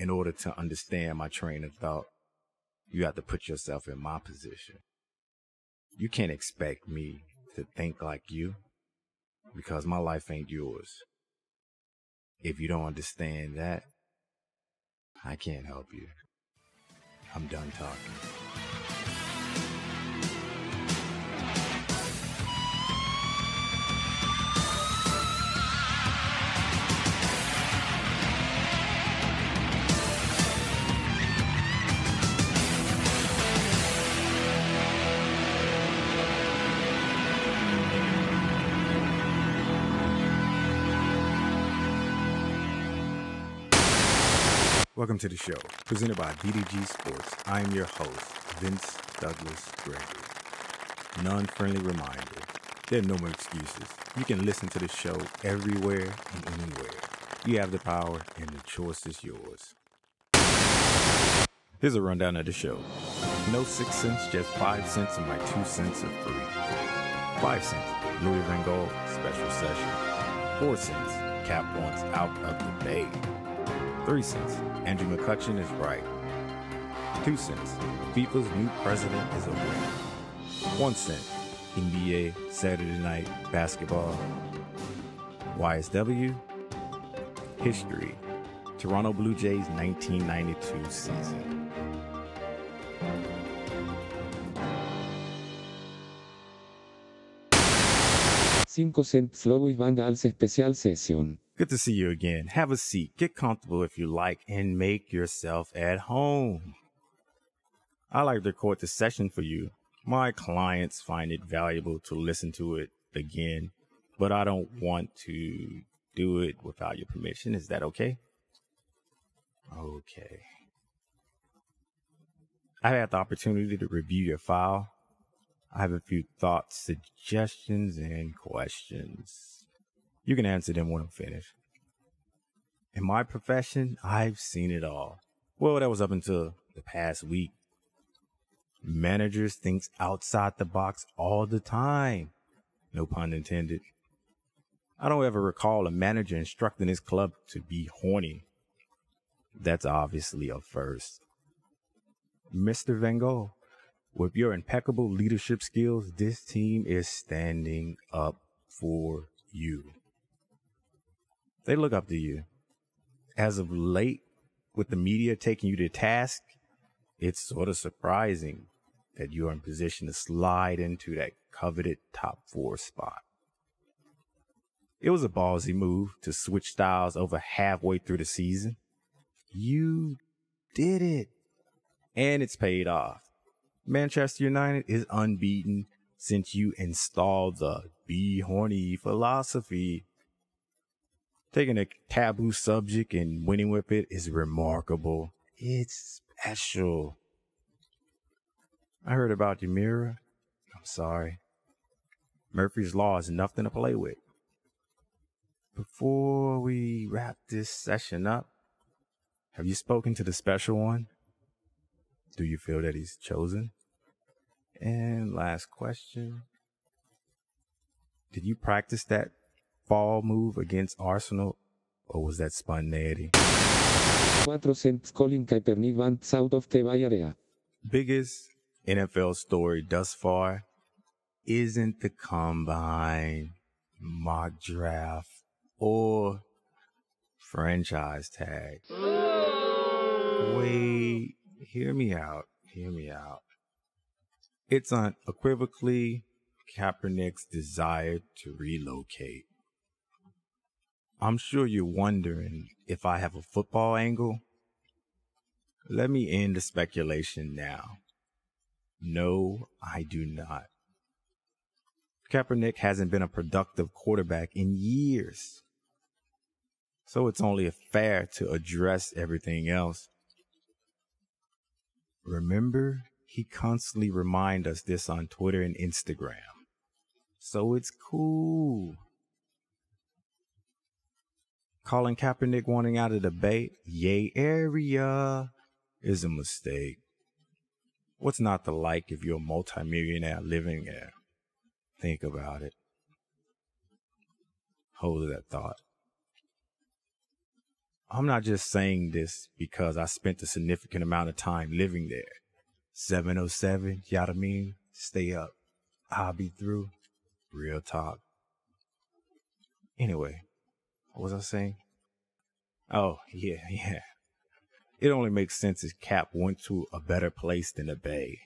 in order to understand my train of thought, you have to put yourself in my position. You can't expect me to think like you because my life ain't yours. If you don't understand that, I can't help you. I'm done talking. Welcome to the show, presented by VDG Sports. I am your host, Vince Douglas Gregory. Non friendly reminder there are no more excuses. You can listen to the show everywhere and anywhere. You have the power, and the choice is yours. Here's a rundown of the show. No six cents, just five cents, and my two cents are free. Five cents, Louis van Gaal special session. Four cents, Cap wants out of the bay. Three cents, Andrew McCutchen is right. Two cents, FIFA's new president is a winner. One cent, NBA Saturday night basketball. YSW, history, Toronto Blue Jays 1992 season. Cinco cent Louis van Gaal's Special Session. Good to see you again. Have a seat, get comfortable if you like, and make yourself at home. I like to record this session for you. My clients find it valuable to listen to it again, but I don't want to do it without your permission. Is that okay? Okay. I've had the opportunity to review your file. I have a few thoughts, suggestions, and questions. You can answer them when I'm finished. In my profession, I've seen it all. Well, that was up until the past week. Managers thinks outside the box all the time. No pun intended. I don't ever recall a manager instructing his club to be horny. That's obviously a first. Mr. Van Gaal, with your impeccable leadership skills, this team is standing up for you. They look up to you. As of late, with the media taking you to task, it's sort of surprising that you're in position to slide into that coveted top four spot. It was a ballsy move to switch styles over halfway through the season. You did it. And it's paid off. Manchester United is unbeaten since you installed the be horny philosophy. Taking a taboo subject and winning with it is remarkable. It's special. I heard about mirror. I'm sorry. Murphy's Law is nothing to play with. Before we wrap this session up, have you spoken to the special one? Do you feel that he's chosen? And last question. Did you practice that fall move against Arsenal or was that spontaneity? 4 cents Colin Kaepernick wants out of the Bay Area. Biggest NFL story thus far isn't the combine, mock draft, or franchise tag. Wait, hear me out. Hear me out. It's unequivocally Kaepernick's desire to relocate. I'm sure you're wondering if I have a football angle. Let me end the speculation now. No, I do not. Kaepernick hasn't been a productive quarterback in years. So it's only fair to address everything else. Remember, he constantly reminds us this on Twitter and Instagram. So it's cool. Colin Kaepernick wanting out of the Bay, yay area, is a mistake. What's not to like if you're a multimillionaire living there? Think about it. Hold that thought. I'm not just saying this because I spent a significant amount of time living there. 707, you know what I mean? Stay up. I'll be through. Real talk. Anyway, what was I saying? Oh, yeah, yeah. It only makes sense if Cap went to a better place than the Bay.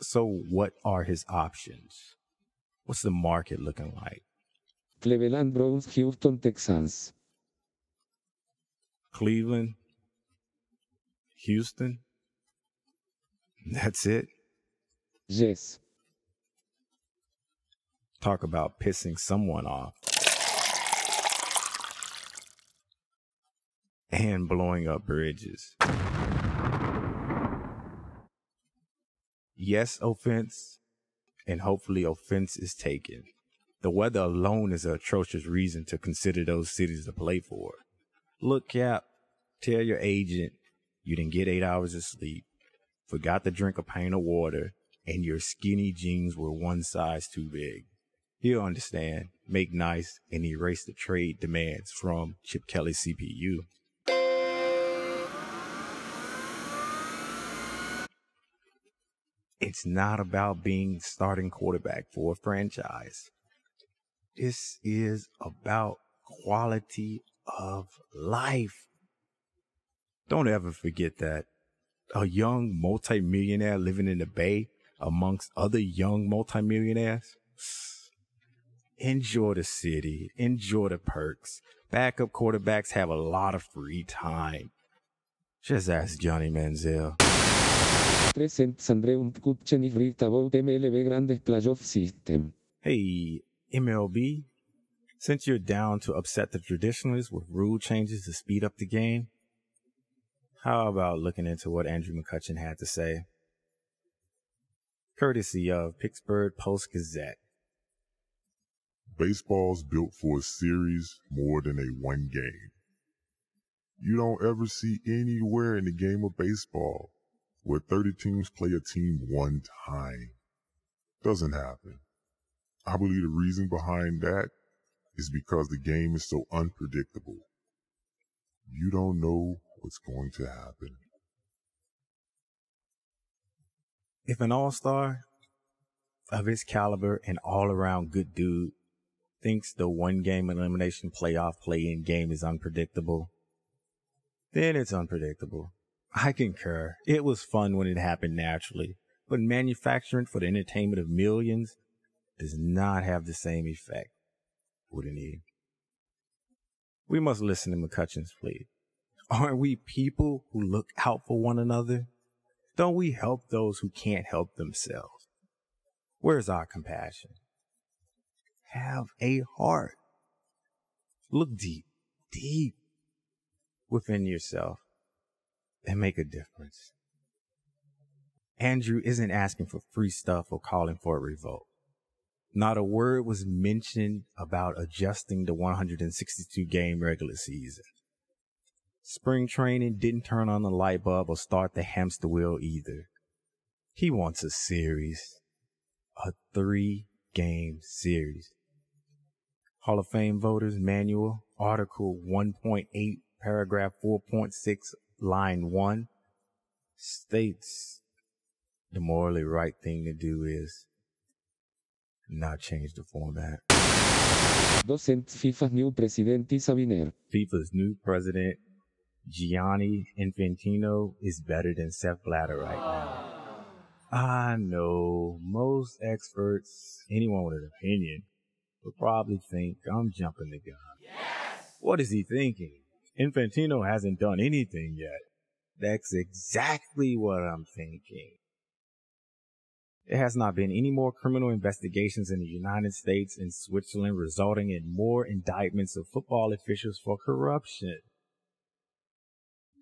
So, what are his options? What's the market looking like? Cleveland Browns, Houston Texans. Cleveland, Houston. That's it. Yes. Talk about pissing someone off. And blowing up bridges. Yes, offense, and hopefully offense is taken. The weather alone is an atrocious reason to consider those cities to play for. Look, Cap, tell your agent you didn't get eight hours of sleep, forgot to drink a pint of water, and your skinny jeans were one size too big. He'll understand, make nice, and erase the trade demands from Chip Kelly CPU. It's not about being starting quarterback for a franchise. This is about quality of life. Don't ever forget that. A young multimillionaire living in the Bay amongst other young multimillionaires. Enjoy the city, enjoy the perks. Backup quarterbacks have a lot of free time. Just ask Johnny Manziel. Presents Andrew McCutchen is right about MLB Grandes Playoff System. Hey, MLB, since you're down to upset the traditionalists with rule changes to speed up the game, how about looking into what Andrew McCutchen had to say? Courtesy of Pittsburgh Post Gazette. Baseball's built for a series more than a one game. You don't ever see anywhere in the game of baseball where 30 teams play a team one time. Doesn't happen. I believe the reason behind that is because the game is so unpredictable. You don't know what's going to happen. If an all star of his caliber and all around good dude thinks the one game elimination playoff play in game is unpredictable, then it's unpredictable. I concur. It was fun when it happened naturally, but manufacturing for the entertainment of millions does not have the same effect, wouldn't it? We must listen to McCutchen's plea. Aren't we people who look out for one another? Don't we help those who can't help themselves? Where's our compassion? Have a heart. Look deep, deep within yourself and make a difference. Andrew isn't asking for free stuff or calling for a revolt. Not a word was mentioned about adjusting the 162 game regular season. Spring training didn't turn on the light bulb or start the hamster wheel either. He wants a series, a three game series. Hall of Fame voters manual, article 1.8, paragraph 4.6, line 1 states the morally right thing to do is not change the format. Docent FIFA's new president is a winner. FIFA's new president, Gianni Infantino, is better than Sepp Blatter right now. I know most experts, anyone with an opinion, would probably think I'm jumping the gun. Yes! What is he thinking? Infantino hasn't done anything yet. That's exactly what I'm thinking. There has not been any more criminal investigations in the United States and Switzerland resulting in more indictments of football officials for corruption.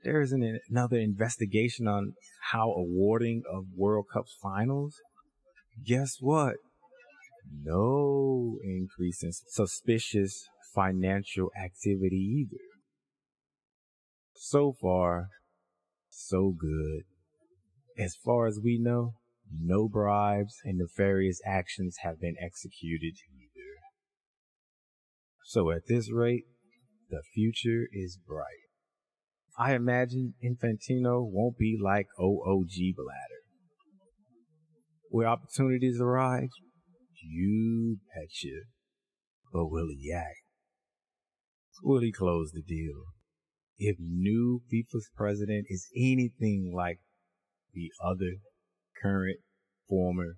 There isn't another investigation on how awarding of World Cup finals. Guess what? No increase in suspicious financial activity either. So far, so good. As far as we know, no bribes and nefarious actions have been executed either. So at this rate, the future is bright. I imagine Infantino won't be like OOG Blatter. Where opportunities arise, you betcha. But will he act? Will he close the deal? If new FIFA's president is anything like the other current former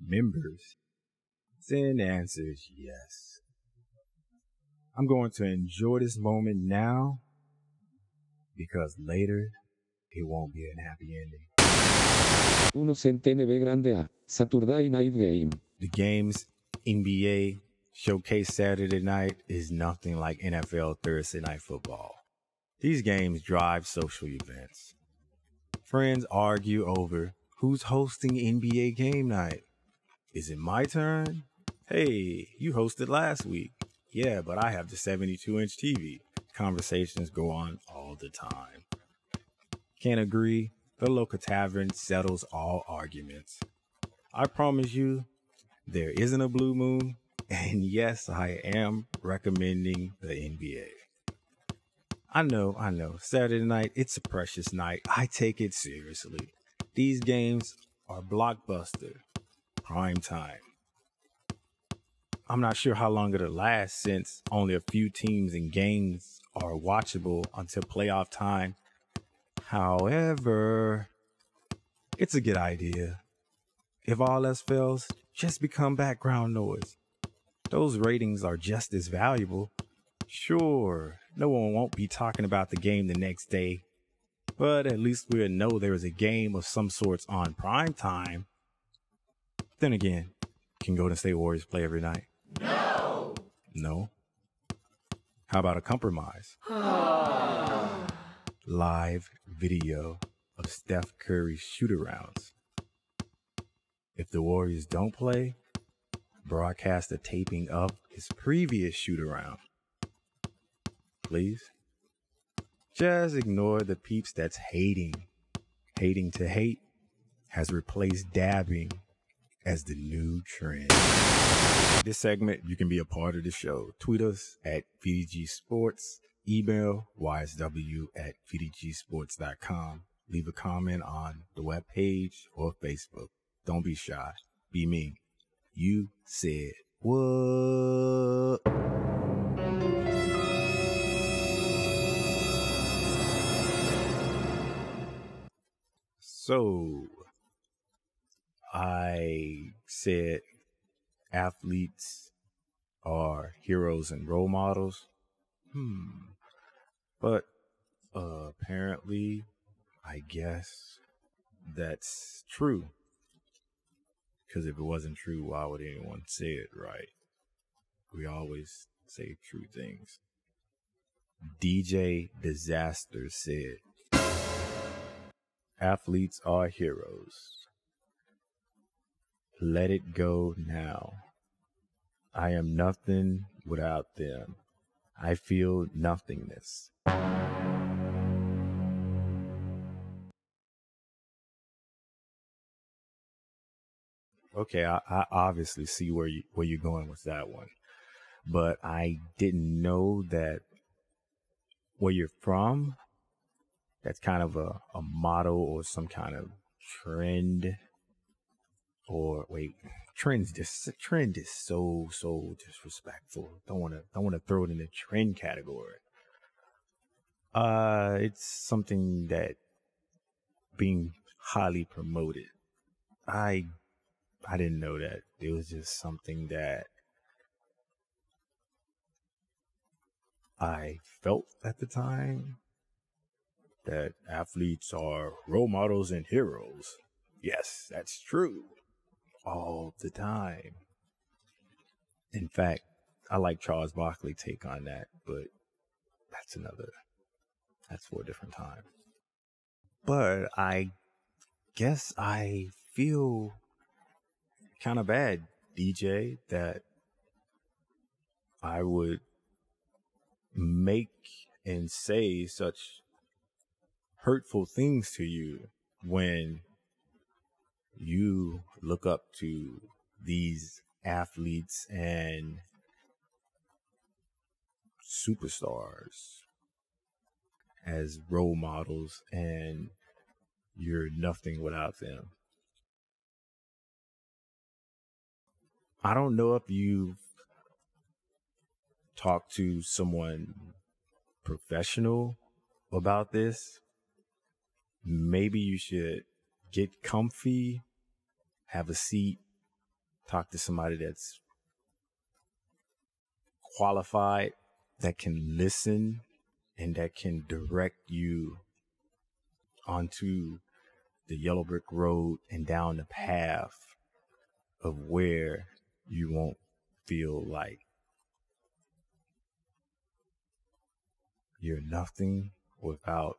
members, then the answer is yes. I'm going to enjoy this moment now because later it won't be an happy ending. Uno CNTNB grande A. Saturday Night Game. The games NBA Showcase Saturday night is nothing like NFL Thursday night football. These games drive social events. Friends argue over who's hosting NBA game night. Is it my turn? Hey, you hosted last week. Yeah, but I have the 72 inch TV. Conversations go on all the time. Can't agree? The local tavern settles all arguments. I promise you, there isn't a blue moon, and yes, I am recommending the NBA. I know, I know. Saturday night, it's a precious night. I take it seriously. These games are blockbuster, prime time. I'm not sure how long it'll last since only a few teams and games are watchable until playoff time. However, it's a good idea. If all else fails, just become background noise. Those ratings are just as valuable. Sure, no one won't be talking about the game the next day, but at least we'll know there is a game of some sorts on prime time. Then again, can Golden State Warriors play every night? No. No. How about a compromise? Live video of Steph Curry's shoot arounds. If the Warriors don't play, broadcast a taping of his previous shoot around. Please. Just ignore the peeps that's hating. Hating to hate has replaced dabbing as the new trend. This segment, you can be a part of the show. Tweet us at VDG Sports, email ysw at vdgsports.com. Leave a comment on the web page or Facebook. Don't be shy. Be me. You said what? So, I said athletes are heroes and role models. Hmm. But uh, apparently, I guess that's true. Because if it wasn't true, why would anyone say it right? We always say true things. DJ Disaster said, Athletes are heroes. Let it go now. I am nothing without them. I feel nothingness. Okay, I, I obviously see where you where you're going with that one, but I didn't know that where you're from. That's kind of a, a motto or some kind of trend or wait, trends this trend is so so disrespectful. Don't want to don't want to throw it in the trend category. Uh, it's something that being highly promoted. I I didn't know that. It was just something that I felt at the time that athletes are role models and heroes. Yes, that's true. All the time. In fact, I like Charles Barkley take on that, but that's another that's for a different time. But I guess I feel kind of bad, DJ, that I would make and say such hurtful things to you when you look up to these athletes and superstars as role models and you're nothing without them. I don't know if you've talked to someone professional about this. Maybe you should get comfy, have a seat, talk to somebody that's qualified, that can listen, and that can direct you onto the yellow brick road and down the path of where you won't feel like you're nothing without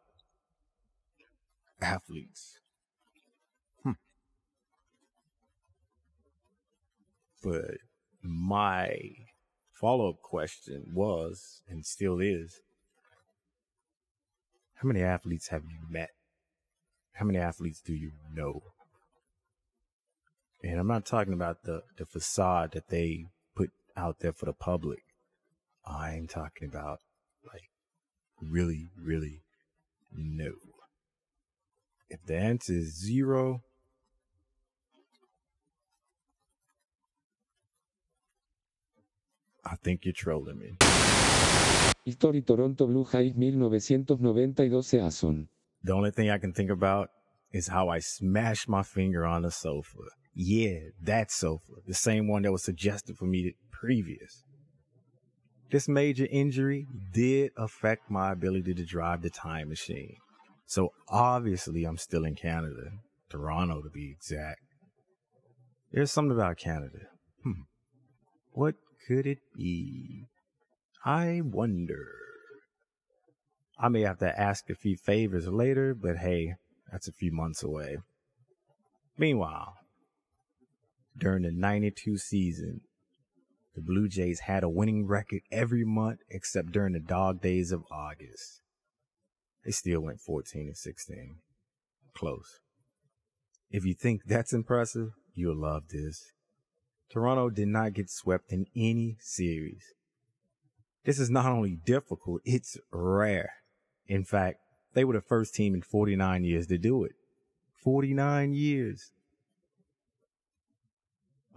athletes. Hmm. But my follow up question was and still is how many athletes have you met? How many athletes do you know? And I'm not talking about the, the facade that they put out there for the public. I'm talking about like really, really no. If the answer is zero, I think you're trolling me. History Toronto Blue Jays 1992 season. The only thing I can think about is how I smashed my finger on the sofa. Yeah, that sofa. The same one that was suggested for me previous. This major injury did affect my ability to drive the time machine. So obviously I'm still in Canada. Toronto to be exact. There's something about Canada. Hmm. What could it be? I wonder. I may have to ask a few favors later, but hey, that's a few months away. Meanwhile, during the 92 season, the Blue Jays had a winning record every month except during the dog days of August. They still went 14 and 16. Close. If you think that's impressive, you'll love this. Toronto did not get swept in any series. This is not only difficult, it's rare. In fact, they were the first team in 49 years to do it. 49 years.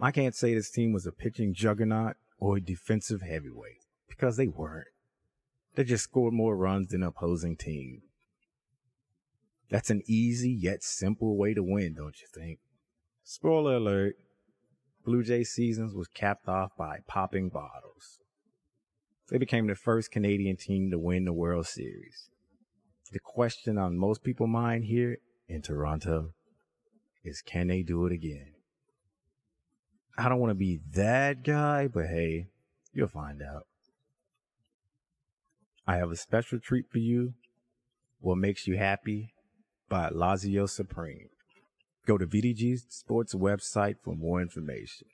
I can't say this team was a pitching juggernaut or a defensive heavyweight because they weren't. They just scored more runs than opposing team. That's an easy yet simple way to win, don't you think? Spoiler alert. Blue Jay seasons was capped off by popping bottles. They became the first Canadian team to win the World Series. The question on most people's mind here in Toronto is can they do it again? I don't want to be that guy, but hey, you'll find out. I have a special treat for you. What makes you happy by Lazio Supreme. Go to VDG Sports website for more information.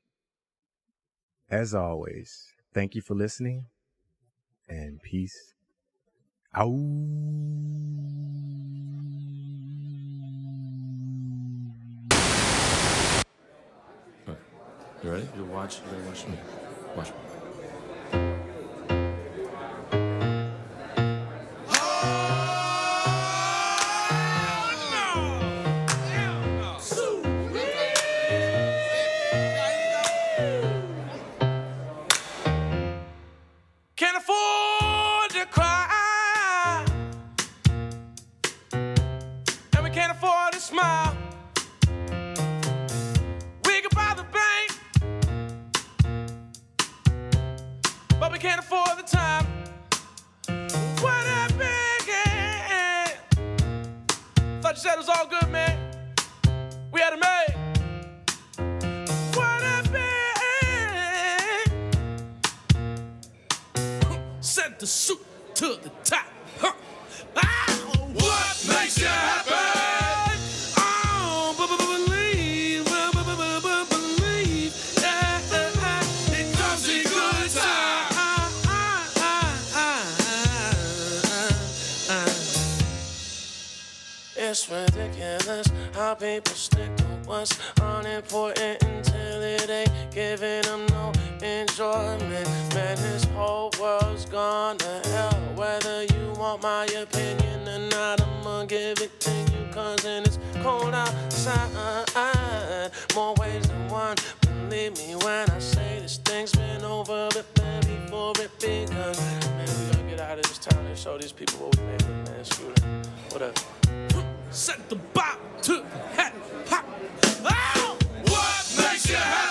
As always, thank you for listening and peace out. You ready? You watch. You? Watch me. Watch me. The suit to the top. People stick to what's unimportant until it ain't giving them no enjoyment. Man, this whole world's gone to hell. Whether you want my opinion or not, I'ma give it to you. Cause when it's cold outside, more ways than one. Believe me when I say this thing's been over, but baby, before it begun out of this town and show these people what we made with, man. Screw them. Whatever. Set the bop to hat pop. Oh! What makes you happy?